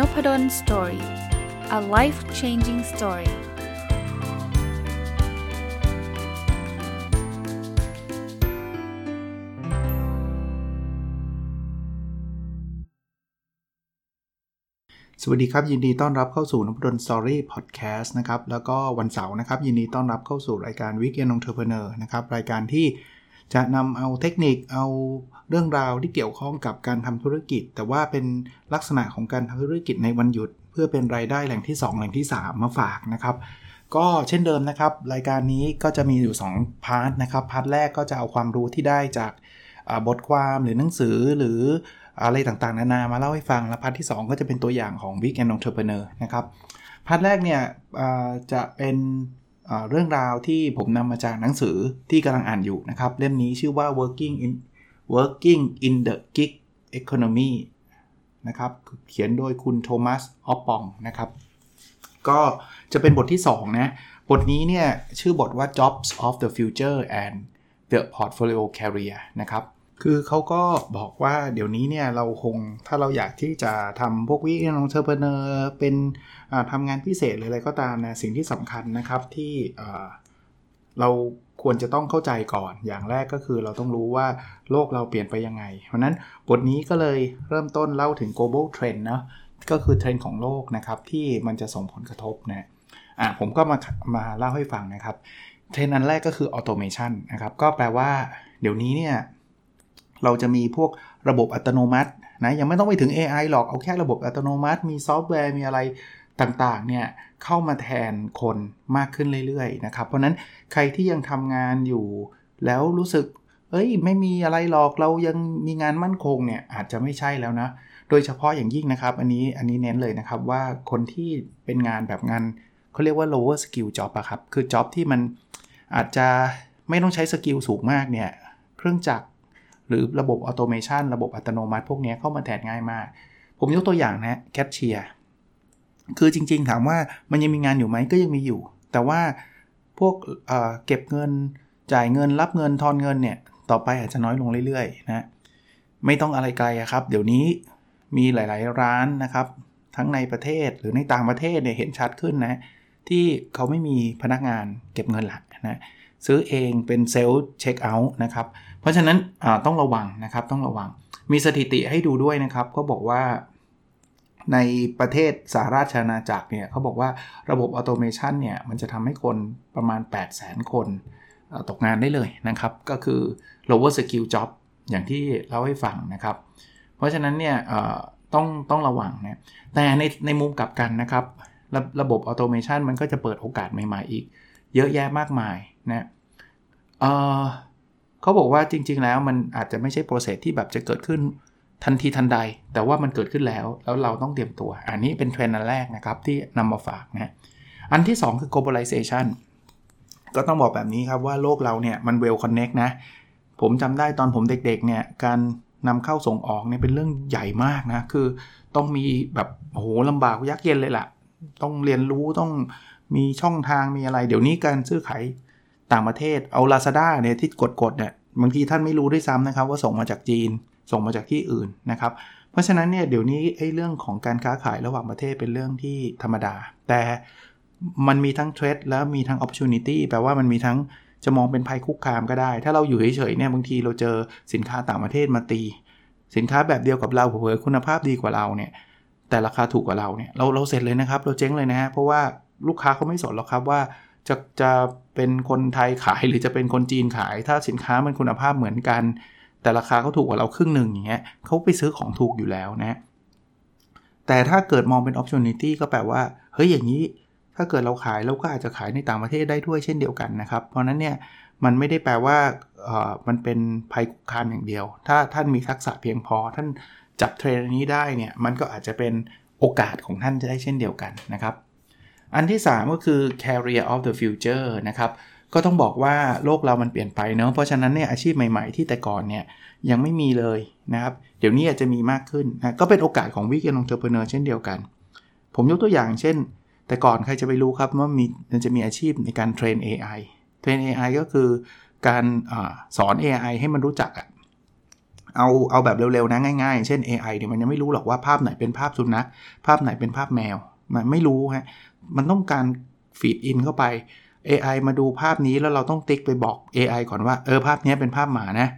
Nopadol Story a life changing story สวัสดีครับ ยินดีต้อนรับเข้าสู่นพดล Story พอดแคสต์นะครับ แล้วก็วันเสาร์นะครับ ยินดีต้อนรับเข้าสู่รายการ Weekend Entrepreneur นะครับ รายการที่ จะนำเอาเทคนิคเอาเรื่องราวที่เกี่ยวข้องกับการทำธุรกิจ แต่ว่าเป็นลักษณะของการทำธุรกิจในวันหยุด เพื่อเป็นรายได้แหล่งที่ 2 แหล่งที่ 3 มาฝากนะครับ ก็เช่นเดิมนะครับ รายการนี้ก็จะมีอยู่ 2 part นะครับ part แรกก็จะเอาความรู้ที่ได้จากบทความหรือหนังสือหรืออะไรต่างๆ นานามาเล่าให้ฟัง และ part ที่ 2 ก็จะเป็นตัวอย่างของ Weekend Entrepreneur นะครับ part แรกเนี่ยจะเป็น เรื่องราวที่ผมนำมาจากหนังสือที่กำลังอ่านอยู่นะครับ เล่มนี้ชื่อว่า working in working in the gig economy นะครับเขียนโดยคุณ Thomas Oppong นะครับ ก็จะเป็นบทที่ 2 นะ บทนี้เนี่ย ชื่อบทว่า jobs of the future and the portfolio career นะครับ คือเขาก็บอกว่าเดี๋ยวนี้เนี่ย เราคงถ้าเราอยากที่จะทำพวก Weekend Entrepreneur เป็น ทำงานพิเศษหรืออะไรก็ตามนะสิ่งที่สำคัญนะครับที่เราควรจะต้องเข้าใจก่อน อย่างแรกก็คือเราต้องรู้ว่าโลกเราเปลี่ยนไปยังไง เพราะนั้นบทนี้ก็เลยเริ่มต้นเล่าถึง global trend นะก็คือเทรนด์ของโลกนะครับที่มันจะส่งผลกระทบนะอะผมก็มามาเล่าให้ฟังนะครับ เทรนด์อันแรกก็คือ automation นะครับก็แปลว่าเดี๋ยวนี้เนี่ยเราจะมีพวกระบบอัตโนมัตินะยังไม่ต้องไปถึง AI หรอกเอาแค่ระบบอัตโนมัติ มีซอฟต์แวร์มีอะไร ต่างๆเนี่ยเข้ามาแทนคนมากขึ้นเรื่อยๆนะครับเพราะนั้นใครที่ยังทำงานอยู่ แล้วรู้สึก เอ้ย ไม่มีอะไรหรอกเรายังมีงานมั่นคงเนี่ยอาจจะไม่ใช่แล้วนะ โดยเฉพาะอย่างยิ่งนะครับ อันนี้อันนี้เน้นเลยนะครับว่าคนที่เป็นงานแบบงานเขาเรียกว่า lower skill job อะครับคือ job ที่มันอาจจะไม่ต้องใช้ skill สูงมากเนี่ยเครื่องจักรหรือระบบ automation ระบบอัตโนมัติ พวกนี้เข้ามาแทนง่ายมาก ผมยกตัวอย่างนะแคชเชียร์ คือจริง ๆ ถามว่ามันยังมีงานอยู่ไหมก็ยังมีอยู่ แต่ว่าพวกเเก็บเงินจ่ายเงินรับเงินทอนเงินเนี่ยต่อไปอาจจะน้อยลงเรื่อยๆนะไม่ต้องอะไรไกลครับ เดี๋ยวนี้มีหลายๆร้านนะครับ ทั้งในประเทศหรือในต่างประเทศเนี่ยเห็นชัดขึ้นนะที่เขาไม่มีพนักงานเก็บเงินหลักนะซื้อเองเป็นเซลล์เช็คเอาท์นะครับ เพราะฉะนั้นต้องระวังนะครับต้องระวัง มีสถิติให้ดูด้วยนะครับ ก็บอกว่า ในประเทศสหราชอาณาจักรเนี่ยเขาบอกว่าระบบ automation เนี่ยมันจะทำให้คนประมาณ 8 0 0 0 0 0 คนตกงานได้เลยนะครับ ก็คือ lower skill job อย่างที่เล่าให้ฟังนะครับ เพราะฉะนั้นเนี่ยต้องต้องระวังนะแต่ในในมุมกลับกันนะครับ ระระบบ automation มันก็จะเปิดโอกาสใหม่ๆอีก เยอะแยะมากมายนะเเขาบอกว่าจริงๆแล้วมันอาจจะไม่ใช่โปรเซสที่แบบจะเกิดขึ้น ทันทีทันใด แต่ว่ามันเกิดขึ้นแล้ว แล้วเราต้องเตรียมตัว อันนี้เป็นเทรนด์อันแรกนะครับที่นำมาฝากนะอันที่ 2 คือ globalization ก็ต้องบอกแบบนี้ครับว่าโลกเราเนี่ยมัน well connect นะ ผมจำได้ตอนผมเด็กๆเนี่ยการนำเข้าส่งออกเนี่ยเป็นเรื่องใหญ่มากนะ คือต้องมีแบบโอ้โหลำบากยักเย็นเลยละ่ะ ต้องเรียนรู้ต้องมีช่องทางมีอะไร เดี๋ยวนี้การซื้อขายต่างประเทศเอา Lazada เนี่ยที่กดๆเนี่ยบางทีท่านไม่รู้ด้วยซ้ำนะครับว่าส่งมาจากจีน ส่งมาจากที่อื่นนะครับ เพราะฉะนั้นเนี่ยเดี๋ยวนี้ไอ้เรื่องของการค้าขายระหว่างประเทศเป็นเรื่องที่ธรรมดา แต่มันมีทั้งเทรดแล้วมีทั้ง opportunity แปลว่ามันมีทั้งจะมองเป็นภัยคุกคามก็ได้ ถ้าเราอยู่เฉยๆเนี่ยบางทีเราเจอสินค้าต่างประเทศมาตี สินค้าแบบเดียวกับเราเผยคุณภาพดีกว่าเราเนี่ยแต่ราคาถูกกว่าเราเนี่ยเราเราเสร็จเลยนะครับ เราเจ๊งเลยนะฮะเพราะว่าลูกค้าเขาไม่สนหรอกครับว่าจะจะเป็นคนไทยขายหรือจะเป็นคนจีนขาย ถ้าสินค้ามันคุณภาพเหมือนกัน แต่ราคาเขาถูกกว่าเราครึ่งหนึ่งอย่างเงี้ยเขาไปซื้อของถูกอยู่แล้วนะ แต่ถ้าเกิดมองเป็น opportunity ก็แปลว่าเฮ้ยอย่างนี้ถ้าเกิดเราขายเราก็อาจจะขายในต่างประเทศได้ด้วยเช่นเดียวกันนะครับ เพราะนั้นเนี่ยมันไม่ได้แปลว่าเออมันเป็นภัยคุกคามอย่างเดียว ถ้าท่านมีทักษะเพียงพอ ท่านจับเทรนนี้ได้เนี่ยมันก็อาจจะเป็นโอกาสของท่านจะได้เช่นเดียวกันนะครับ อันที่ 3 ก็คือ career of the future นะครับ ก็ต้องบอกว่าโลกเรามันเปลี่ยนไปเนาะเพราะฉะนั้นเนี่ยอาชีพใหม่ๆที่แต่ก่อนเนี่ยยังไม่มีเลยนะครับ เดี๋ยวนี้อาจจะมีมากขึ้นนะก็เป็นโอกาสของ weekend entrepreneur เช่นเดียวกัน ผมยกตัวอย่างเช่น แต่ก่อนใครจะไปรู้ครับว่ามีมันจะมีอาชีพในการเทรน AI เทรน AI ก็คือการอสอน AI ให้มันรู้จักอะเอาเอาแบบเร็วๆนะง่ายๆ เช่น AI เนี่ยมันยังไม่รู้หรอกว่าภาพไหนเป็นภาพสุนัขภาพไหนเป็นภาพแมว มันไม่รู้ฮะมันต้องการฟีดอินเข้าไป AI มาดูภาพนี้แล้วเราต้องติ๊กไปบอก AI ก่อนว่า เออภาพนี้เป็นภาพหมานะ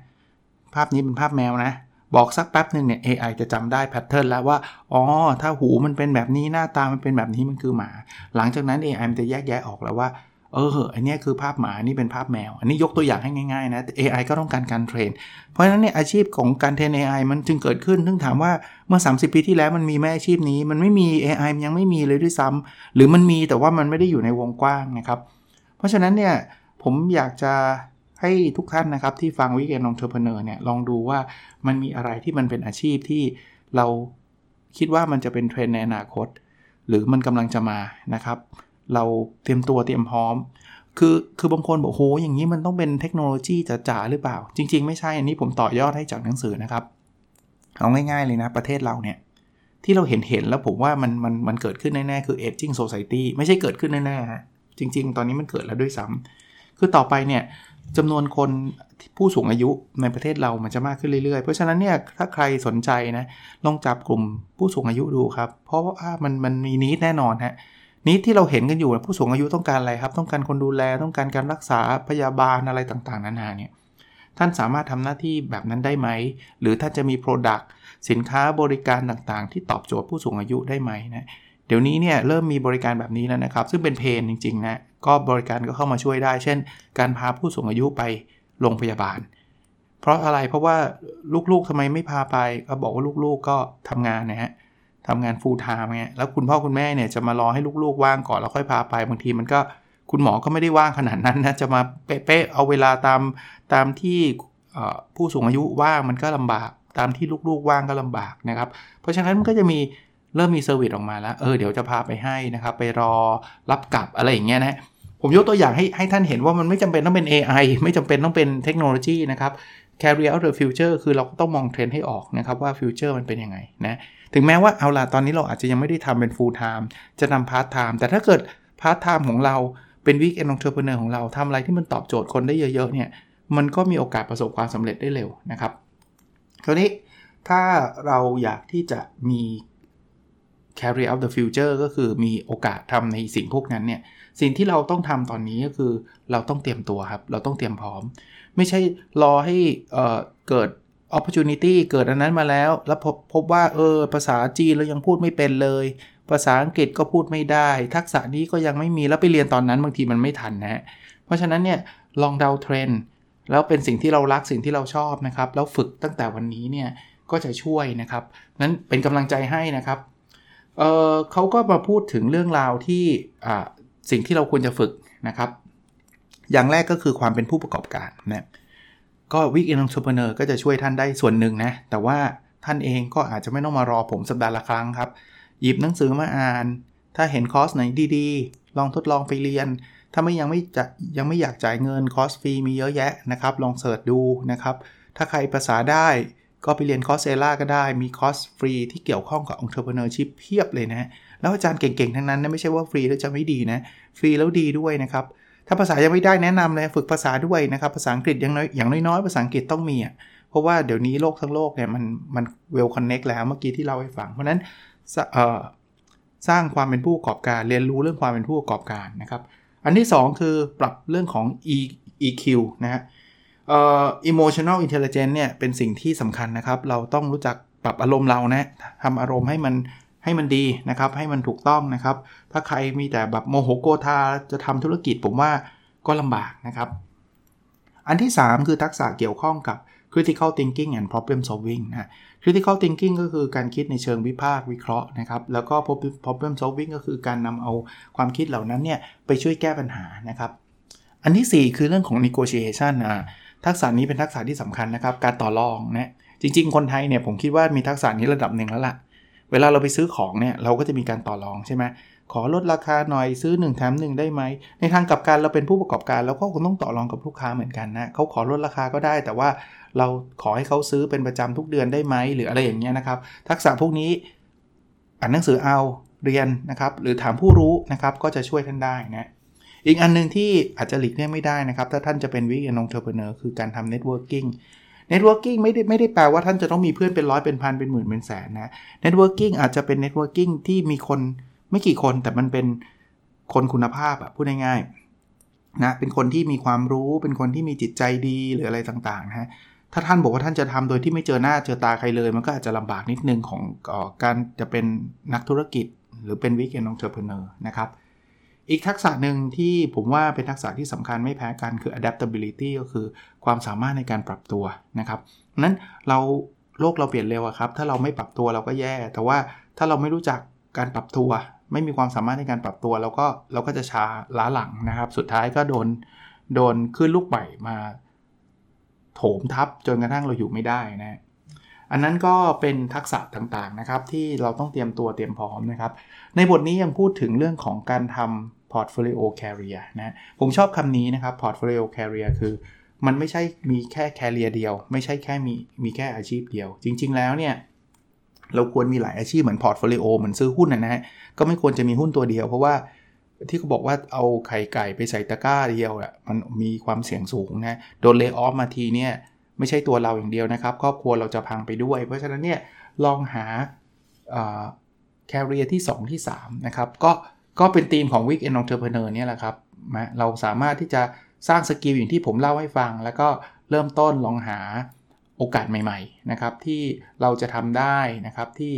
ภาพนี้เป็นภาพแมวนะ บอกสักแป๊บหนึ่งเนี่ย AI จะจำได้แพทเทิร์นแล้วว่า อ๋อ ถ้าหูมันเป็นแบบนี้หน้าตามันเป็นแบบนี้มันคือหมา หลังจากนั้น AI มันจะแยกแยะออกแล้วว่า เออ อันนี้คือภาพหมา นี่เป็นภาพแมว อันนี้ยกตัวอย่างให้ง่ายๆนะ AI ก็ต้องการการ train เพราะฉะนั้นเนี่ยอาชีพของการเทรน AI มันจึงเกิดขึ้น ซึ่งถามว่าเมื่อ 30 ปีที่แล้วมันมีมั้ยอาชีพนี้ มันไม่มี AI มันยังไม่มีเลยด้วยซ้ำหรือมันมีแต่ว่ามันไม่ได้อยู่ในวงกว้างนะครับเพราะฉะนั้นเนี่ยผมอยากจะให้ทุกท่านนะครับที่ฟัง weekend entrepreneur เนี่ยลองดูว่ามันมีอะไรที่มันเป็นอาชีพที่เราคิดว่ามันจะเป็นเทรนในอนาคต หรือมันกำลังจะมานะครับ เราเตรียมตัวเตรียมพร้อม คือคือบางคนบอกโหอย่างนี้มันต้องเป็นเทคโนโลยีจ๋าๆหรือเปล่า จริง ๆ ไม่ใช่อันนี้ผมต่อยอดให้จากหนังสือนะครับเอาง่ายๆเลยนะประเทศเราเนี่ยที่เราเห็นเห็นแล้วผมว่ามันมันมันเกิดขึ้นแน่ๆคือ aging society ไม่ใช่เกิดขึ้นแน่ๆฮะ จริง ๆ ตอนนี้มันเกิดแล้วด้วยซ้ำคือต่อไปเนี่ยจำนวนคนผู้สูงอายุในประเทศเรามันจะมากขึ้นเรื่อยๆ เพราะฉะนั้นเนี่ยถ้าใครสนใจนะลองจับกลุ่มผู้สูงอายุดูครับ เพราะว่ามันมันมีนิดแน่นอนฮะนิดที่เราเห็นกันอยู่ผู้สูงอายุต้องการอะไรครับ ต้องการคนดูแลต้องการการรักษาพยาบาลอะไรต่างๆ นานาเนี่ยท่านสามารถทำหน้าที่แบบนั้นได้ไหม หรือถ้านจะมี Product สินค้าบริการต่างๆ ที่ตอบโจทย์ผู้สูงอายุได้ไหมนะ ดี๋ยวนี้เนี่ยเริ่มมีบริการแบบนี้แล้วนะครับ ซึ่งเป็นเพนจริงๆนะก็บริการก็เข้ามาช่วยได้ เช่น การพาผู้สูงอายุไปโรงพยาบาล เพราะอะไรเพราะว่าลูกๆทำไมไม่พาไป ก็บอกว่าลูกๆก็ทำงานนะฮะทำงาน full-time ไงแล้วคุณพ่อคุณแม่เนี่ยจะมารอให้ลูกๆว่างก่อนแล้วค่อยพาไปบางทีมันก็คุณหมอก็ไม่ได้ว่างขนาดนั้นนะจะมาเป๊ะๆเอาเวลาตามตามที่ผู้สูงอายุว่างมันก็ลำบาก ตามที่ลูกๆว่างก็ลำบากนะครับ เพราะฉะนั้นมันก็จะมี เริ่มมี service ออกมาแล้ว เออเดี๋ยวจะพาไปให้นะครับ ไปรอรับกลับอะไรอย่างเงี้ยนะผมยกตัวอย่างให้ให้ท่านเห็นว่ามันไม่จำเป็นต้องเป็น AI ไม่จำเป็นต้องเป็นเทคโนโลยีนะครับ carry out the future คือเราก็ต้องมองเทรนด์ให้ออกนะครับว่า future มันเป็นยังไงนะถึงแม้ว่าเอาล่ะตอนนี้เราอาจจะยังไม่ได้ทำเป็น full time จะทำ part time แต่ถ้าเกิด part time ของเราเป็น weekend entrepreneur ของเราทำอะไรที่มันตอบโจทย์คนได้เยอะๆเนี่ยมันก็มีโอกาสประสบความสำเร็จได้เร็วนะครับคราวนี้ถ้าเราอยากที่จะมี carry out the future ก็คือมีโอกาสทำในสิ่งพวกนั้นเนี่ย สิ่งที่เราต้องทำตอนนี้ก็คือเราต้องเตรียมตัวครับ เราต้องเตรียมพร้อม ไม่ใช่รอให้เเกิด opportunity เกิดอันนั้นมาแล้ว แล้วพบพบว่าเออภาษาจีนเรายังพูดไม่เป็นเลย ภาษาอังกฤษก็พูดไม่ได้ ทักษะนี้ก็ยังไม่มีแล้วไปเรียนตอนนั้นบางทีมันไม่ทันนะเพราะฉะนั้นเนี่ยลองเดาเทรนด์แล้วเป็นสิ่งที่เรารักสิ่งที่เราชอบนะครับ แล้วฝึกตั้งแต่วันนี้เนี่ยก็จะช่วยนะครับนั้นเป็นกำลังใจให้นะครับ เขาก็มาพูดถึงเรื่องราวที่สิ่งที่เราควรจะฝึกนะครับ อย่างแรกก็คือความเป็นผู้ประกอบการนะก็ weekend entrepreneur ก็จะช่วยท่านได้ส่วนหนึ่งนะ แต่ว่าท่านเองก็อาจจะไม่ต้องมารอผมสัปดาห์ละครั้งครับ หยิบหนังสือมาอ่าน ถ้าเห็นคอร์สไหนดีๆ ลองทดลองไปเรียน ถ้าไม่ยังไม่จะยังไม่อยากจ่ายเงินคอร์สฟรีมีเยอะแยะนะครับ ลอง search ดูนะครับ ถ้าใครภาษาได้ ก็ไปเรียน Coursera ก็ได้มีคอร์สฟรีที่เกี่ยวข้องกับ entrepreneurship เพียบเลยนะ แล้วอาจารย์เก่งๆ ทั้งนั้นนะไม่ใช่ว่าฟรีแล้วจะไม่ดีนะ ฟรีแล้วดีด้วยนะครับ ถ้าภาษายังไม่ได้แนะนำเลยฝึกภาษาด้วยนะครับ ภาษาอังกฤษอย่างน้อยอย่างน้อยๆภาษาอังกฤษต้องมีอะเพราะว่าเดี๋ยวนี้โลกทั้งโลกเนี่ยมันมัน well connect แล้วเมื่อกี้ที่เล่าให้ฟัง เพราะนั้นสร้างความเป็นผู้ประกอบการเรียนรู้เรื่องความเป็นผู้ประกอบการนะครับอันที่ 2 คือปรับเรื่องของ EQ นะฮะ เอ่อ emotional intelligence เนี่ยเป็นสิ่งที่สำคัญนะครับ เราต้องรู้จักปรับอารมณ์เรานะทำอารมณ์ให้มันให้มันดีนะครับ ให้มันถูกต้องนะครับ ถ้าใครมีแต่แบบโมโหโกธาจะทำธุรกิจผมว่าก็ลำบากนะครับ อันที่ 3 คือทักษะเกี่ยวข้องกับ critical thinking and problem solving นะ critical thinking ก็คือการคิดในเชิงวิพากษ์วิเคราะห์นะครับ แล้วก็ problem solving ก็คือการนำเอาความคิดเหล่านั้นเนี่ยไปช่วยแก้ปัญหานะครับ อันที่ 4 คือเรื่องของ negotiation อะ ทักษะนี้เป็นทักษะที่สำคัญนะครับ การต่อรองนะจริง ๆ คนไทยเนี่ยผมคิดว่ามีทักษะนี้ระดับหนึ่งแล้วล่ะ เวลาเราไปซื้อของเนี่ยเราก็จะมีการต่อรองใช่ไหมขอลดราคาหน่อยซื้อ1แถม1ได้ไหม ในทางกลับกันเราเป็นผู้ประกอบการเราก็คงต้องต่อรองกับลูกค้าเหมือนกันนะเขาขอลดราคาก็ได้ แต่ว่าเราขอให้เขาซื้อเป็นประจำทุกเดือนได้ไหมหรืออะไรอย่างเงี้ยนะครับ ทักษะพวกนี้อ่านหนังสือเอาเรียนนะครับ หรือถามผู้รู้นะครับก็จะช่วยท่านได้นะ อีกอันหนึ่งที่อาจจะหลีกเลี่ยงไม่ได้นะครับ ถ้าท่านจะเป็น weekend entrepreneur คือการทำ networking networking ไม่ได้ไม่ได้แปลว่าท่านจะต้องมีเพื่อนเป็นร้อยเป็นพันเป็นหมื่นเป็นแสนนะ networking อาจจะเป็น networking ที่มีคนไม่กี่คนแต่มันเป็นคนคุณภาพอะพูดง่ายๆนะเป็นคนที่มีความรู้เป็นคนที่มีจิตใจดีหรืออะไรต่างๆนะฮะถ้าท่านบอกว่าท่านจะทำโดยที่ไม่เจอหน้าเจอตาใครเลย มันก็อาจจะลำบากนิดนึงของอการจะเป็นนักธุรกิจ หรือเป็น weekend entrepreneur นะครับ อีกทักษะหนึ่งที่ผมว่าเป็นทักษะที่สำคัญไม่แพ้กันคือ adaptability ก็คือความสามารถในการปรับตัวนะครับนั้นเราโลกเราเปลี่ยนเร็วครับ ถ้าเราไม่ปรับตัวเราก็แย่ แต่ว่าถ้าเราไม่รู้จักการปรับตัว ไม่มีความสามารถในการปรับตัวเราก็เราก็จะช้าล้าหลังนะครับ สุดท้ายก็โดนโดนขึ้นลูกใหม่มาโถมทับจนกระทั่งเราอยู่ไม่ได้นะอันนั้นก็เป็นทักษะต่างๆนะครับที่เราต้องเตรียมตัวเตรียมพร้อมนะครับ ในบทนี้ยังพูดถึงเรื่องของการทำ portfolio carrier นะผมชอบคำนี้นะครับ portfolio carrier คือมันไม่ใช่มีแค่ carrier เดียว ไม่ใช่แค่มีมีแค่อาชีพเดียว จริง ๆ แล้วเนี่ยเราควรมีหลายอาชีพเหมือน portfolio เหมือนซื้อหุ้นนะฮะก็ไม่ควรจะมีหุ้นตัวเดียว เพราะว่าที่เขาบอกว่าเอาไข่ไก่ไปใส่ตะกร้าเดียวอะมันมีความเสี่ยงสูงนะโดน layoff มาทีเนี่ยไม่ใช่ตัวเราอย่างเดียวนะครับครอบครัวเราจะพังไปด้วย เพราะฉะนั้นเนี่ยลองหา career ที่ 2 ที่3นะครับก็ ก็เป็นธีมของ Weekend Entrepreneur เนี่ยแหละครับนะเราสามารถที่จะสร้าง skill อย่างที่ผมเล่าให้ฟัง แล้วก็เริ่มต้นลองหาโอกาสใหม่ๆนะครับที่เราจะทำได้นะครับที่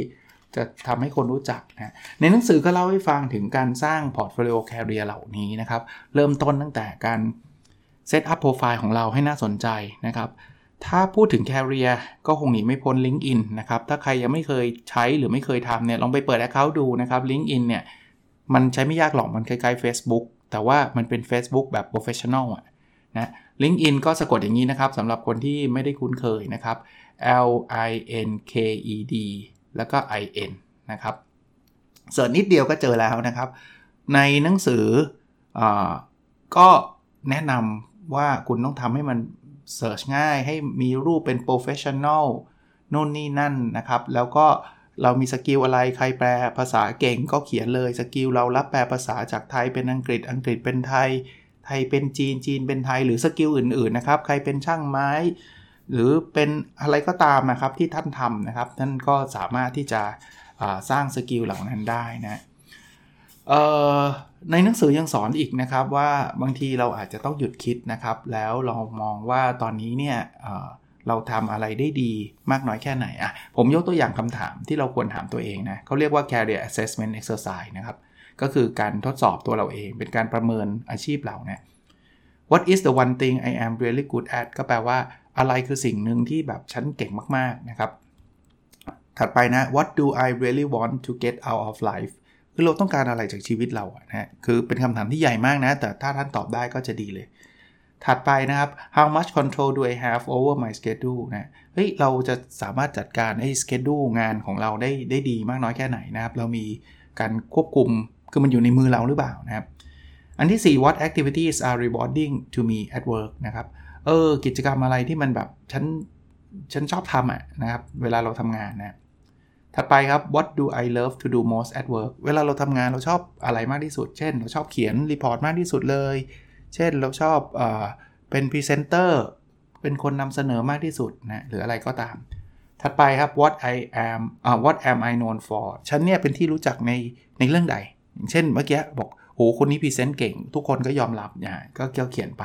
จะทำให้คนรู้จักนะในหนังสือก็เล่าให้ฟังถึงการสร้าง portfolio career เหล่านี้นะครับ เริ่มต้นตั้งแต่การ set up profile ของเราให้น่าสนใจนะครับ ถ้าพูดถึง Career ก็คงหนีไม่พ้น LinkedIn นะครับ ถ้าใครยังไม่เคยใช้หรือไม่เคยทำเนี่ยลองไปเปิด Account ดูนะครับ LinkedIn เนี่ย มันใช้ไม่ยากหรอก มันคล้ายๆ Facebook แต่ว่ามันเป็น Facebook แบบ Professional อะนะ LinkedIn ก็สะกดอย่างนี้นะครับสำหรับคนที่ไม่ได้คุ้นเคยนะครับ L I N K E D แล้วก็ I N นะครับ search นิดเดียวก็เจอแล้วนะครับ ในหนังสืออก็แนะนำว่าคุณต้องทำให้มัน search ง่าย ให้มีรูปเป็น professional นู่นนี่นั่นนะครับ แล้วก็ เรามี skill อะไรใครแปลภาษาเก่งก็เขียนเลย skill เรารับแปลภาษาจากไทยเป็นอังกฤษอังกฤษเป็นไทย ไทยเป็นจีนจีนเป็นไทยหรือ skill อื่นๆนะครับ ใครเป็นช่างไม้ หรือเป็นอะไรก็ตามนะครับที่ท่านทำนะครับท่านก็สามารถที่จะสร้าง skill เหล่านั้นได้นะในหนังสือยังสอนอีกนะครับว่าบางทีเราอาจจะต้องหยุดคิดนะครับ แล้วเรามองว่าตอนนี้เนี่ย เราทำอะไรได้ดีมากน้อยแค่ไหนอะผมยกตัวอย่างคำถามที่เราควรถามตัวเองนะเขาเรียกว่า career assessment exercise นะครับ ก็คือการทดสอบตัวเราเอง เป็นการประเมินอาชีพเราเนี่ย what is the one thing I am really good at ก็แปลว่าอะไรคือสิ่งหนึ่งที่แบบฉันเก่งมากๆนะครับ ถัดไปนะ what do I really want to get out of life คือเราต้องการอะไรจากชีวิตเราอะนะคือเป็นคำถามที่ใหญ่มากนะ แต่ถ้าท่านตอบได้ก็จะดีเลย ถัดไปนะครับ how much control do I have over my schedule นะเฮ้ยเราจะสามารถจัดการไอ้ schedule งานของเราได้ได้ดีมากน้อยแค่ไหนนะครับ เรามีการควบคุมคือมันอยู่ในมือเราหรือเปล่านะครับ อันที่ 4 what activities are rewarding to me at work นะครับเออกิจกรรมอะไรที่มันแบบฉันฉันชอบทำอะนะครับ เวลาเราทำงานนะถัดไปครับ what do I love to do most at work เวลาเราทำงานเราชอบอะไรมากที่สุด เช่น เราชอบเขียน report มากที่สุดเลย เช่นเราชอบเออเป็นพรีเซนเตอร์เป็นคนนำเสนอมากที่สุดนะหรืออะไรก็ตาม ถัดไปครับ what I am อ่า what am I known for ฉันเนี่ยเป็นที่รู้จักในในเรื่องใด อย่างเช่นเมื่อกี้บอกโหคนนี้ present เก่ง ทุกคนก็ยอมรับนะก็เกี่ยวเขียนไป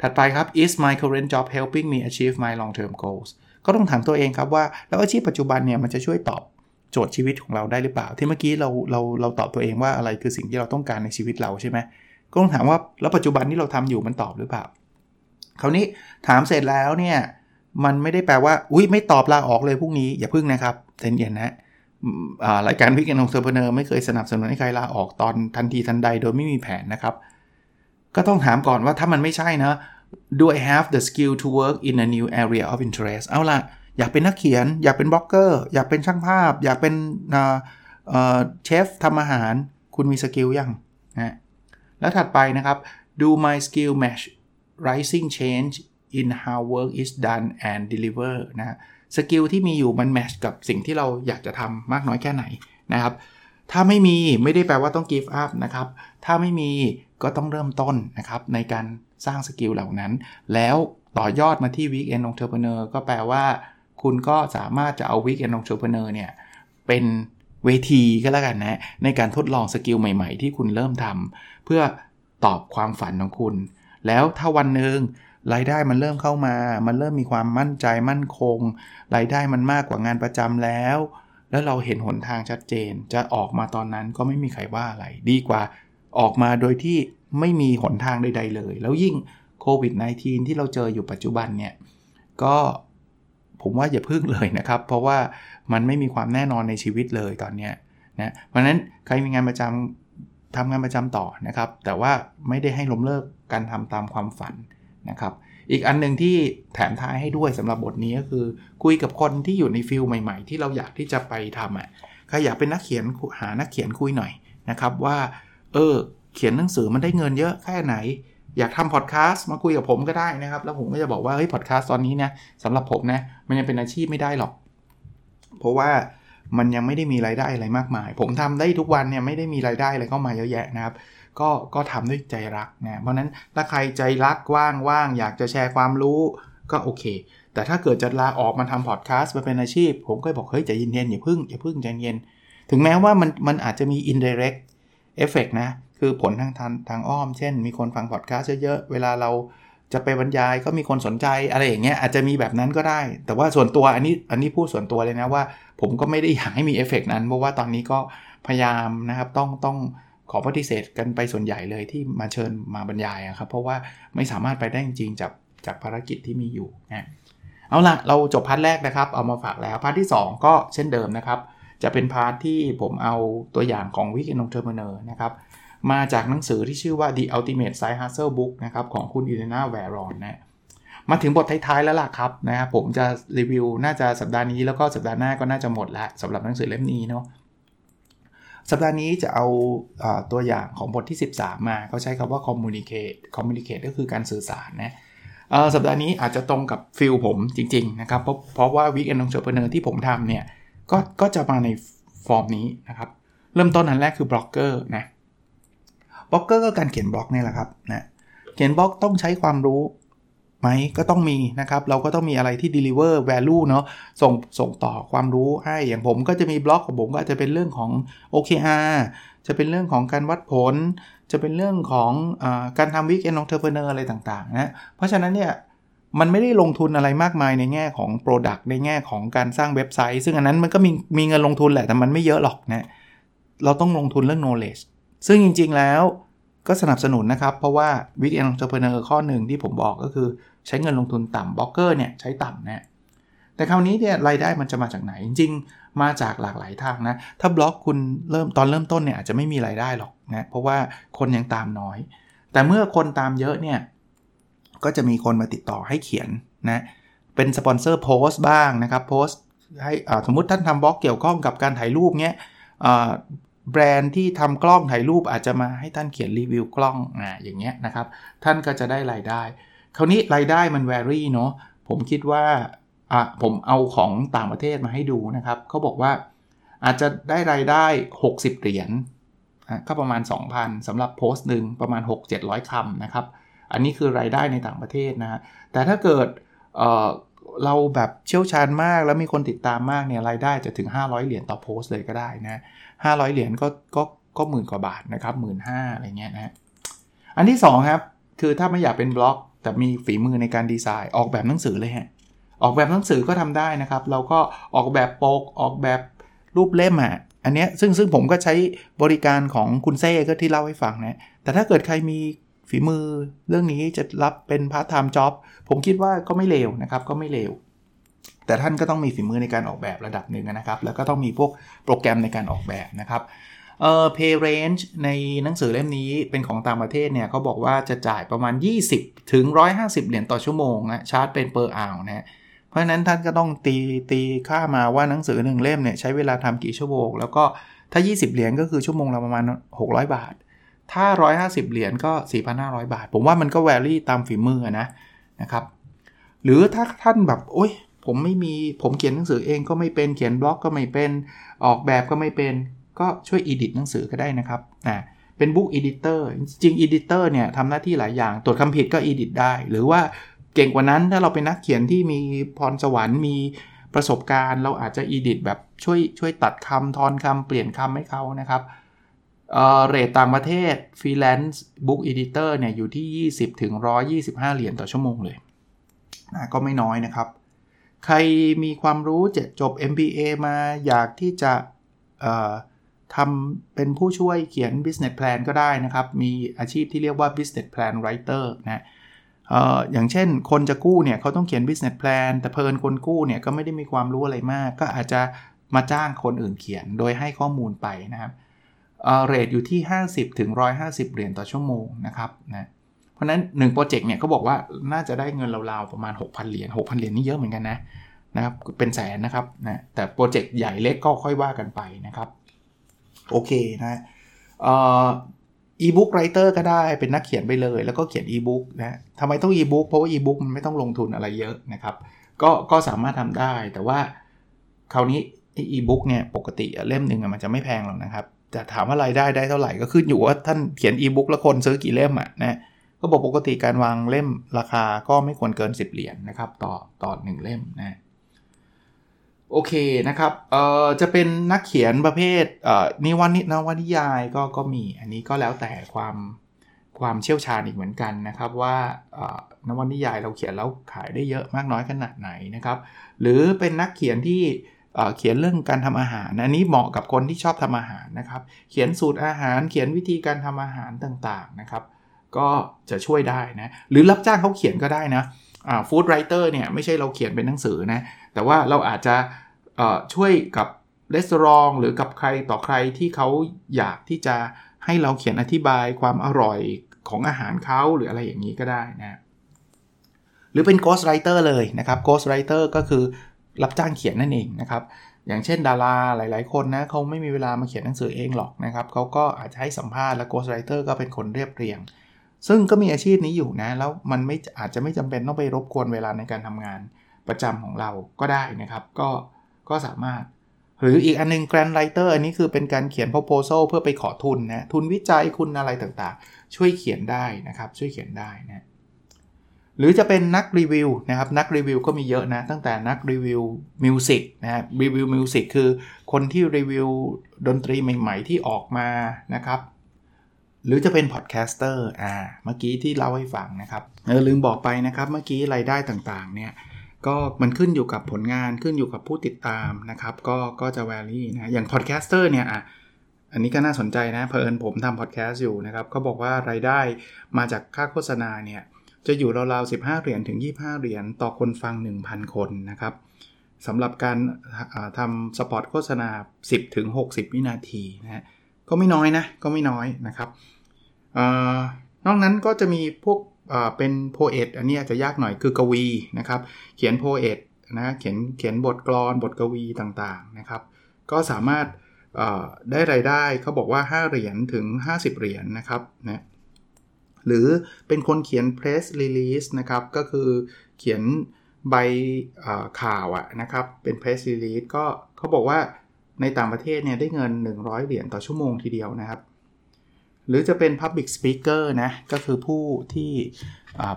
ถัดไปครับ is my current job helping me achieve my long term goals ก็ต้องถามตัวเองครับว่า แล้วอาชีพปัจจุบันเนี่ยมันจะช่วยตอบโจทย์ชีวิตของเราได้หรือเปล่า ที่เมื่อกี้เราเราเราตอบตัวเองว่าอะไรคือสิ่งที่เราต้องการในชีวิตเราใช่ไหม ก็ต้องถามว่าแล้วปัจจุบันที่เราทำอยู่มันตอบหรือเปล่า คราวนี้ถามเสร็จแล้วเนี่ยมันไม่ได้แปลว่า อุ้ยไม่ตอบลาออกเลยพรุ่งนี้อย่าพึ่งนะครับใจเย็นนะรายการ Weekend Entrepreneur ไม่เคยสนับสนุนให้ใครลาออกตอนทันทีทันใดโดยไม่มีแผนนะครับ ก็ต้องถามก่อนว่าถ้ามันไม่ใช่นะ do I have the skill to work in a new area of interest เอาละอยากเป็นนักเขียน อยากเป็นบล็อกเกอร์ อยากเป็นช่างภาพ อยากเป็นเชฟทำอาหาร คุณมี skill ยังนะ แล้วถัดไปนะครับ do my skill match rising change in how work is done and deliver นะ skill ที่มีอยู่มัน match กับสิ่งที่เราอยากจะทำมากน้อยแค่ไหนนะครับ ถ้าไม่มีไม่ได้แปลว่าต้อง give up นะครับ ถ้าไม่มีก็ต้องเริ่มต้นนะครับในการสร้าง skill เหล่านั้น แล้วต่อยอดมาที่ Weekend Entrepreneur ก็แปลว่า คุณก็สามารถจะเอา Weekend Entrepreneur เนี่ยเป็น เวทีก็แล้วกันนะในการทดลองสกิลใหม่ๆ ที่คุณเริ่มทำเพื่อตอบความฝันของคุณ แล้วถ้าวันหนึ่งรายได้มันเริ่มเข้ามา มันเริ่มมีความมั่นใจมั่นคง รายได้มันมากกว่างานประจำแล้ว แล้วเราเห็นหนทางชัดเจน จะออกมาตอนนั้นก็ไม่มีใครว่าอะไร ดีกว่าออกมาโดยที่ไม่มีหนทางใด ๆ เลย แล้วยิ่งโควิด -19 ที่เราเจออยู่ปัจจุบันเนี่ย ก็ ผมว่าอย่าพึ่งเลยนะครับ เพราะว่ามันไม่มีความแน่นอนในชีวิตเลยตอนนี้นะเพราะนั้นใครมีงานประจำทำงานประจำต่อนะครับ แต่ว่าไม่ได้ให้ล้มเลิกการทำตามความฝันนะครับ อีกอันหนึ่งที่แถมท้ายให้ด้วยสำหรับบทนี้ก็คือ คุยกับคนที่อยู่ใน field ใหม่ๆ ที่เราอยากที่จะไปทำอะใครอยากเป็นนักเขียนหานักเขียนคุยหน่อยนะครับว่า เออเขียนหนังสือมันได้เงินเยอะแค่ไหน อยากทำพอดแคสต์มาคุยกับผมก็ได้นะครับ แล้วผมก็จะบอกว่าเฮ้ยพอดแคสต์ตอนนี้เนี่ยสำหรับผมนะมันยังเป็นอาชีพไม่ได้หรอก เพราะว่ามันยังไม่ได้มีรายได้อะไรมากมาย ผมทำได้ทุกวันเนี่ยไม่ได้มีรายได้อะไรเข้ามาเยอะแยะนะครับ ก็ก็ทำด้วยใจรักนะเพราะนั้นถ้าใครใจรักว่างว่างอยากจะแชร์ความรู้ก็โอเค แต่ถ้าเกิดจะลาออกมาทำพอดแคสต์มาเป็นอาชีพ ผมก็บอกเฮ้ยใจเย็นๆอย่าพึ่งอย่าพึ่งใจเย็น ถึงแม้ว่ามันมันอาจจะมี indirect effect นะ คือผลทางทางทางอ้อม เช่น มีคนฟังพอดแคสต์เยอะๆ เวลาเราจะไปบรรยายก็มีคนสนใจอะไรอย่างเงี้ยอาจจะมีแบบนั้นก็ได้ แต่ว่าส่วนตัวอันนี้อันนี้พูดส่วนตัวเลยนะว่า ผมก็ไม่ได้อยากให้มีเอฟเฟกนั้นเพราะว่าตอนนี้ก็พยายามนะครับต้องต้องขอปฏิเสธกันไปส่วนใหญ่เลยที่มาเชิญมาบรรยายครับเพราะว่าไม่สามารถไปได้จริงๆจากจากภารกิจที่มีอยู่นะเอาละเราจบ part แรกนะครับ เอามาฝากแล้ว part ที่ 2 ก็เช่นเดิมนะครับ จะเป็น part ที่ผมเอาตัวอย่างของ Weekend Entrepreneur นะครับ มาจากหนังสือที่ชื่อว่า The Ultimate Side Hustle Book นะครับของคุณอีเลนาแวรอนนะมาถึงบทท้ายๆแล้วล่ะครับนะครับผมจะรีวิวน่าจะสัปดาห์นี้แล้วก็สัปดาห์หน้าก็น่าจะหมดแล้วสำหรับหนังสือเล่มนี้เนาะสัปดาห์นี้จะเอาตัวอย่างของบทที่ 13 มาเขาใช้คำว่า communicate communicate ก็คือการสื่อสารนะสัปดาห์นี้อาจจะตรงกับฟิลผมจริงๆนะครับเพราะเพราะว่า Weekend Entrepreneur ที่ผมทำเนี่ยก็ก็จะมาในฟอร์มนี้นะครับ เริ่มต้นอันแรกคือบล็อกเกอร์นะ บล็อกเกอร์ก็การเขียนบล็อกนี่แหละครับนะเขียนบล็อกต้องใช้ความรู้ไหมก็ต้องมีนะครับ เราก็ต้องมีอะไรที่ deliver value เนาะส่งส่งต่อความรู้ให้อย่างผมก็จะมีบล็อกของผมก็จะเป็นเรื่องของ OKR จะเป็นเรื่องของการวัดผล จะเป็นเรื่องของการทำ Weekend Entrepreneur อะไรต่างๆนะเพราะฉะนั้นเนี่ยมันไม่ได้ลงทุนอะไรมากมายในแง่ของ Product ในแง่ของการสร้างเว็บไซต์ ซึ่งอันนั้นมันก็มีมีเงินลงทุนแหละแต่มันไม่เยอะหรอกนะเราต้องลงทุนเรื่อง knowledge ซึ่งจริงๆแล้วก็สนับสนุนนะครับ เพราะว่า Weekend Entrepreneur ข้อหนึ่งที่ผมบอกก็คือใช้เงินลงทุนต่ำบล็อกเกอร์เนี่ยใช้ต่ำนะแต่คราวนี้เนี่ยรายได้มันจะมาจากไหน จริง ๆ มาจากหลากหลายทางนะ ถ้าบล็อกคุณเริ่มตอนเริ่มต้นเนี่ยอาจจะไม่มีรายได้หรอกนะเพราะว่าคนยังตามน้อย แต่เมื่อคนตามเยอะเนี่ยก็จะมีคนมาติดต่อให้เขียนนะเป็น sponsored post บ้างนะครับโพสต์ให้สมมติท่านทำบล็อกเกี่ยวข้องกับการถ่ายรูปเนี้ย แบรนด์ที่ทำกล้องถ่ายรูปอาจจะมาให้ท่านเขียนรีวิวกล้องนะอย่างเงี้ยนะครับ ท่านก็จะได้รายได้ คราวนี้รายได้มัน vary เนาะผมคิดว่าอะผมเอาของต่างประเทศมาให้ดูนะครับเขาบอกว่าอาจจะได้รายได้ 60 เหรียญก็ประมาณ 2,000สำหรับโพสต์หนึ่งประมาณ 6-700คำนะครับ อันนี้คือรายได้ในต่างประเทศนะฮะแต่ถ้าเกิดเเราแบบเชี่ยวชาญมากแล้วมีคนติดตามมากเนี่ยรายได้จะถึง 500 เหรียญต่อโพสต์เลยก็ได้นะ 500 เหรียญก็ก็ก็หมื่นกว่าบาทนะครับหมื่นห้าอะไรเงี้ยนะอันที่2ครับคือถ้าไม่อยากเป็นบล็อก แต่มีฝีมือในการดีไซน์ ออกแบบหนังสือเลยฮะออกแบบหนังสือก็ทำได้นะครับ เราก็ออกแบบปกออกแบบรูปเล่มอะอันเนี้ยซึ่งซึ่งผมก็ใช้บริการของคุณเซ่ก็ที่เล่าให้ฟังนะแต่ถ้าเกิดใครมีฝีมือเรื่องนี้จะรับเป็น part-time job ผมคิดว่าก็ไม่เลวนะครับก็ไม่เลว แต่ท่านก็ต้องมีฝีมือในการออกแบบระดับหนึ่งนะครับ แล้วก็ต้องมีพวกโปรแกรมในการออกแบบนะครับเอ่อ pay range ในหนังสือเล่มนี้เป็นของต่างประเทศเนี่ยเขาบอกว่าจะจ่ายประมาณ 20 ถึง 150 เหรียญต่อชั่วโมงนะชาร์จเป็น per hour นะ เพราะฉะนั้นท่านก็ต้องตีตีค่ามาว่าหนังสือหนึ่งเล่มเนี่ยใช้เวลาทำกี่ชั่วโมง แล้วก็ถ้า 20 เหรียญก็คือชั่วโมงละประมาณ 600 บาท ถ้า 150 เหรียญก็ 4,500 บาท ผมว่ามันก็ vary ตามฝีมือนะนะครับหรือถ้าท่านแบบโอ้ย ผมไม่มีผมเขียนหนังสือเองก็ไม่เป็นเขียนบล็อกก็ไม่เป็นออกแบบก็ไม่เป็น ก็ช่วย edit หนังสือก็ได้นะครับนะเป็น book editor จริง editor เนี่ยทำหน้าที่หลายอย่างตรวจคำผิดก็ edit ได้ หรือว่าเก่งกว่านั้นถ้าเราเป็นนักเขียนที่มีพรสวรรค์มีประสบการณ์เราอาจจะ edit แบบช่วยช่วยตัดคำทอนคำเปลี่ยนคำให้เขานะครับ rate ต่างประเทศ freelance book editor เนี่ยอยู่ที่ 20ถึง125 เหรียญต่อชั่วโมงเลยนะก็ไม่น้อยนะครับ ใครมีความรู้จะจบ MBA มาอยากที่จะทำเป็นผู้ช่วยเขียน business plan ก็ได้นะครับ มีอาชีพที่เรียกว่า business plan writer นะอออย่างเช่นคนจะกู้เนี่ยเขาต้องเขียน business plan แต่เพลินคนกู้เนี่ยก็ไม่ได้มีความรู้อะไรมาก ก็อาจจะมาจ้างคนอื่นเขียนโดยให้ข้อมูลไปนะครับเรทอยู่ที่ 50-150 เหรียญต่อชั่วโมงนะครับนะ ราะนั้น1โปรเจกต์เนี่ยเขาบอกว่าน่าจะได้เงินราวๆประมาณ 6,000 เหรียญ6,000 เหรียญนี่เยอะเหมือนกันนะนะครับเป็นแสนนะครับนะแต่โปรเจกต์ใหญ่เล็กก็ค่อยว่ากันไปนะครับ โอเคนะ e-book writer ก็ได้เป็นนักเขียนไปเลย แล้วก็เขียนอีบุ๊กนะทำไมต้องอีบุ๊กเพราะว่าอีบุ๊กมันไม่ต้องลงทุนอะไรเยอะนะครับ ก็ก็สามารถทำได้ แต่ว่าคราวนี้อีบุ๊กเนี่ยปกติเล่มหนึ่งมันจะไม่แพงหรอกนะครับจะถามว่ารายได้ได้เท่าไหร่ก็ขึ้นอยู่ว่าท่านเขียนอีบุ๊กแล้วคนซื้อกี่เล่มอะนะ ก็บอกปกติการวางเล่มราคาก็ไม่ควรเกิน 10 เหรียญนนะครับ ต่อต่อหนึ่งเล่มนะโอเคนะครับเอ่อจะเป็นนักเขียนประเภทเอ่อนิวานินวนิยายก็ก็มีอันนี้ก็แล้วแต่ความความเชี่ยวชาญอีกเหมือนกันนะครับว่านวนิยายเราเขียนแล้วขายได้เยอะมากน้อยขนาดไหนนะครับ หรือเป็นนักเขียนที่เขียนเรื่องการทำอาหาร อันนี้เหมาะกับคนที่ชอบทำอาหารนะครับ เขียนสูตรอาหารเขียนวิธีการทำอาหารต่างๆนะครับ ก็จะช่วยได้นะ หรือรับจ้างเขาเขียนก็ได้นะfood writer เนี่ยไม่ใช่เราเขียนเป็นหนังสือนะ แต่ว่าเราอาจจะช่วยกับรีสอร์ทหรือกับใครต่อใครที่เขาอยากที่จะให้เราเขียนอธิบายความอร่อยของอาหารเขาหรืออะไรอย่างนี้ก็ได้นะหรือเป็น Ghost Writer เลยนะครับ Ghost Writer ก็คือรับจ้างเขียนนั่นเองนะครับอย่างเช่นดาราหลาย ๆ คนนะเขาไม่มีเวลามาเขียนหนังสือเองหรอกนะครับเขาก็อาจจะให้สัมภาษณ์และ Ghost Writer ก็เป็นคนเรียบเรียง ซึ่งก็มีอาชีพนี้อยู่นะ แล้วมันไม่อาจจะไม่จำเป็นต้องไปรบกวนเวลาในการทำงานประจำของเราก็ได้นะครับ ก็ก็สามารถ หรืออีกอันนึง Grant Writer อันนี้คือเป็นการเขียน proposal เพื่อไปขอทุนนะ ทุนวิจัยทุนอะไรต่างๆ ช่วยเขียนได้นะครับ ช่วยเขียนได้นะ หรือจะเป็นนักรีวิวนะครับ นักรีวิวก็มีเยอะนะ ตั้งแต่นักรีวิว music นะครับรีวิว music คือคนที่รีวิวดนตรีใหม่ ๆ ที่ออกมานะครับ หรือจะเป็น podcaster อ่าเมื่อกี้ที่เล่าให้ฟังนะครับเออลืมบอกไปนะครับ เมื่อกี้รายได้ต่างๆ เนี่ยก็มันขึ้นอยู่กับผลงานขึ้นอยู่กับผู้ติดตามนะครับ ก็ก็จะ vary นะอย่าง podcaster เนี่ยอะอันนี้ก็น่าสนใจนะเผอิญผมทำพอดแคสต์อยู่นะครับเขาบอกว่ารายได้มาจากค่าโฆษณาเนี่ยจะอยู่ราวๆ 15 เหรียญถึง 25 เหรียญต่อคนฟัง 1,000 คนนะครับสำหรับการทำสปอตโฆษณา 10ถึง60 วินาทีนะฮะ ก็ไม่น้อยนะ ก็ไม่น้อยนะครับอนอกนั้นก็จะมีพวกเป็นโพเอตอันนี้อาจจะยากหน่อยคือกวีนะครับ เขียนโพเอตนะเขียนเขียนบทกลอนบทกวีต่างๆนะครับ ก็สามารถได้รายได้เขาบอกว่า 5 เหรียญถึง 50 เหรียญนนะครับนะหรือเป็นคนเขียน press release นะครับ ก็คือเขียนใบข่าวอะนะครับ เป็น press release ก็เขาบอกว่า ในต่างประเทศเนี่ยได้เงิน 100 เหรียญต่อชั่วโมงทีเดียวนะครับ หรือจะเป็น public speaker นะก็คือผู้ที่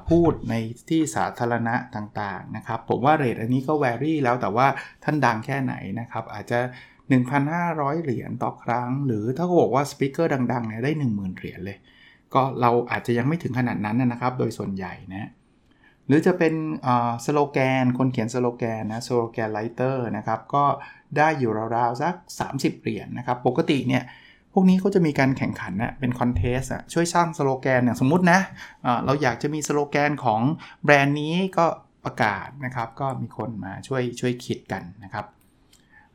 พูดในที่สาธารณะต่างๆนะครับ ผมว่าเรทอันนี้ก็แวรี่แล้วแต่ว่าท่านดังแค่ไหนนะครับ อาจจะ 1,500 เหรียญต่อครั้ง หรือถ้าเขาบอกว่าสปีกเกอร์ดังๆเนี่ยได้ 10,000 เหรียญเลย ก็เราอาจจะยังไม่ถึงขนาดนั้นนะครับ โดยส่วนใหญ่นะ หรือจะเป็นสโลแกน คนเขียนสโลแกนนะ slogan writer นะครับ ก็ได้อยู่ราวๆสัก 30 เหรียญนนะครับ ปกติเนี่ยพวกนี้เขาจะมีการแข่งขันนะเป็น contest อะช่วยสร้างสโลแกนอย่างสมมุตินะเราอยากจะมีสโลแกนของแบรนด์นี้ก็ประกาศนะครับ ก็มีคนมาช่วยช่วยคิดกันนะครับ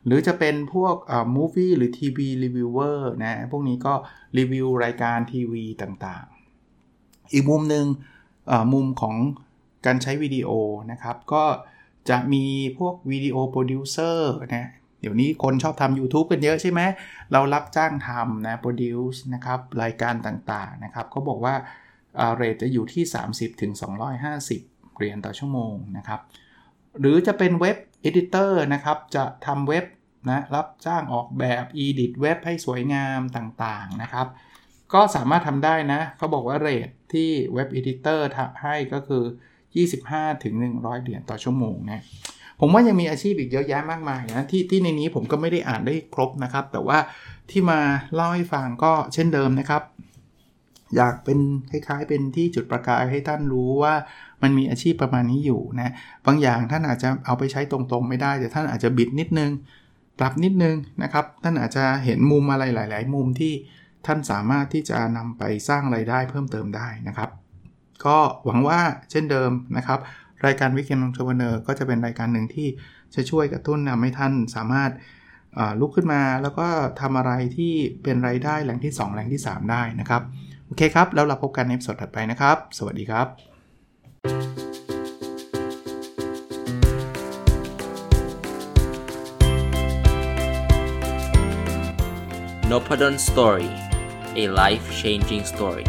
หรือจะเป็นพวกอ่า movie หรือ TV reviewer นะพวกนี้ก็รีวิวรายการทีวีต่างๆ อีกมุมหนึ่งมุมของ การใช้วิดีโอนะครับ ก็จะมีพวก video producer นะเดี๋ยวนี้คนชอบทำ YouTube กันเยอะใช่ไหม เรารับจ้างทำนะ produce นะครับ รายการต่างๆ นะครับเขาบอกว่า rate จะอยู่ที่ 30ถึง250เหรียญต่อชั่วโมงนะครับ หรือจะเป็น web editor นะครับ จะทำเว็บนะ รับจ้างออกแบบ edit เว็บให้สวยงามต่างๆ นะครับ ก็สามารถทำได้นะ เขาบอกว่าเรทที่เว็บอีดิเตอร์ให้ก็คือ 25ถึง100 เหรียญต่อชั่วโมงนะผมว่ายังมีอาชีพอีกเยอะแยะมากมายนะที่ที่ในนี้ผมก็ไม่ได้อ่านได้ครบนะครับ แต่ว่าที่มาเล่าให้ฟังก็เช่นเดิมนะครับ อยากเป็นคล้ายๆ เป็นที่จุดประกายให้ท่านรู้ว่ามันมีอาชีพประมาณนี้อยู่นะบางอย่างท่านอาจจะเอาไปใช้ตรงๆไม่ได้แต่ท่านอาจจะบิดนิดนึงปรับนิดนึงนะครับ ท่านอาจจะเห็นมุมอะไรหลาย ๆ มุมที่ท่านสามารถที่จะนำไปสร้างไรายได้เพิ่มเติมได้นะครับ ก็หวังว่าเช่นเดิมนะครับ รายการวิกเกนองเทอร์เนอร์ก็จะเป็นรายการหนึ่งที่จะช่วยกระตุ้นทำให้ท่านสามารถลุกขึ้นมาแล้วก็ทำอะไรที่เป็นไรายได้แหล่งที่ 2 แหล่งที่ 3 ได้นะครับ โอเคครับ แล้วเราพบกันในสดถัดไปนะครับ สวัสดีครับ n o p a d o n Story a life changing story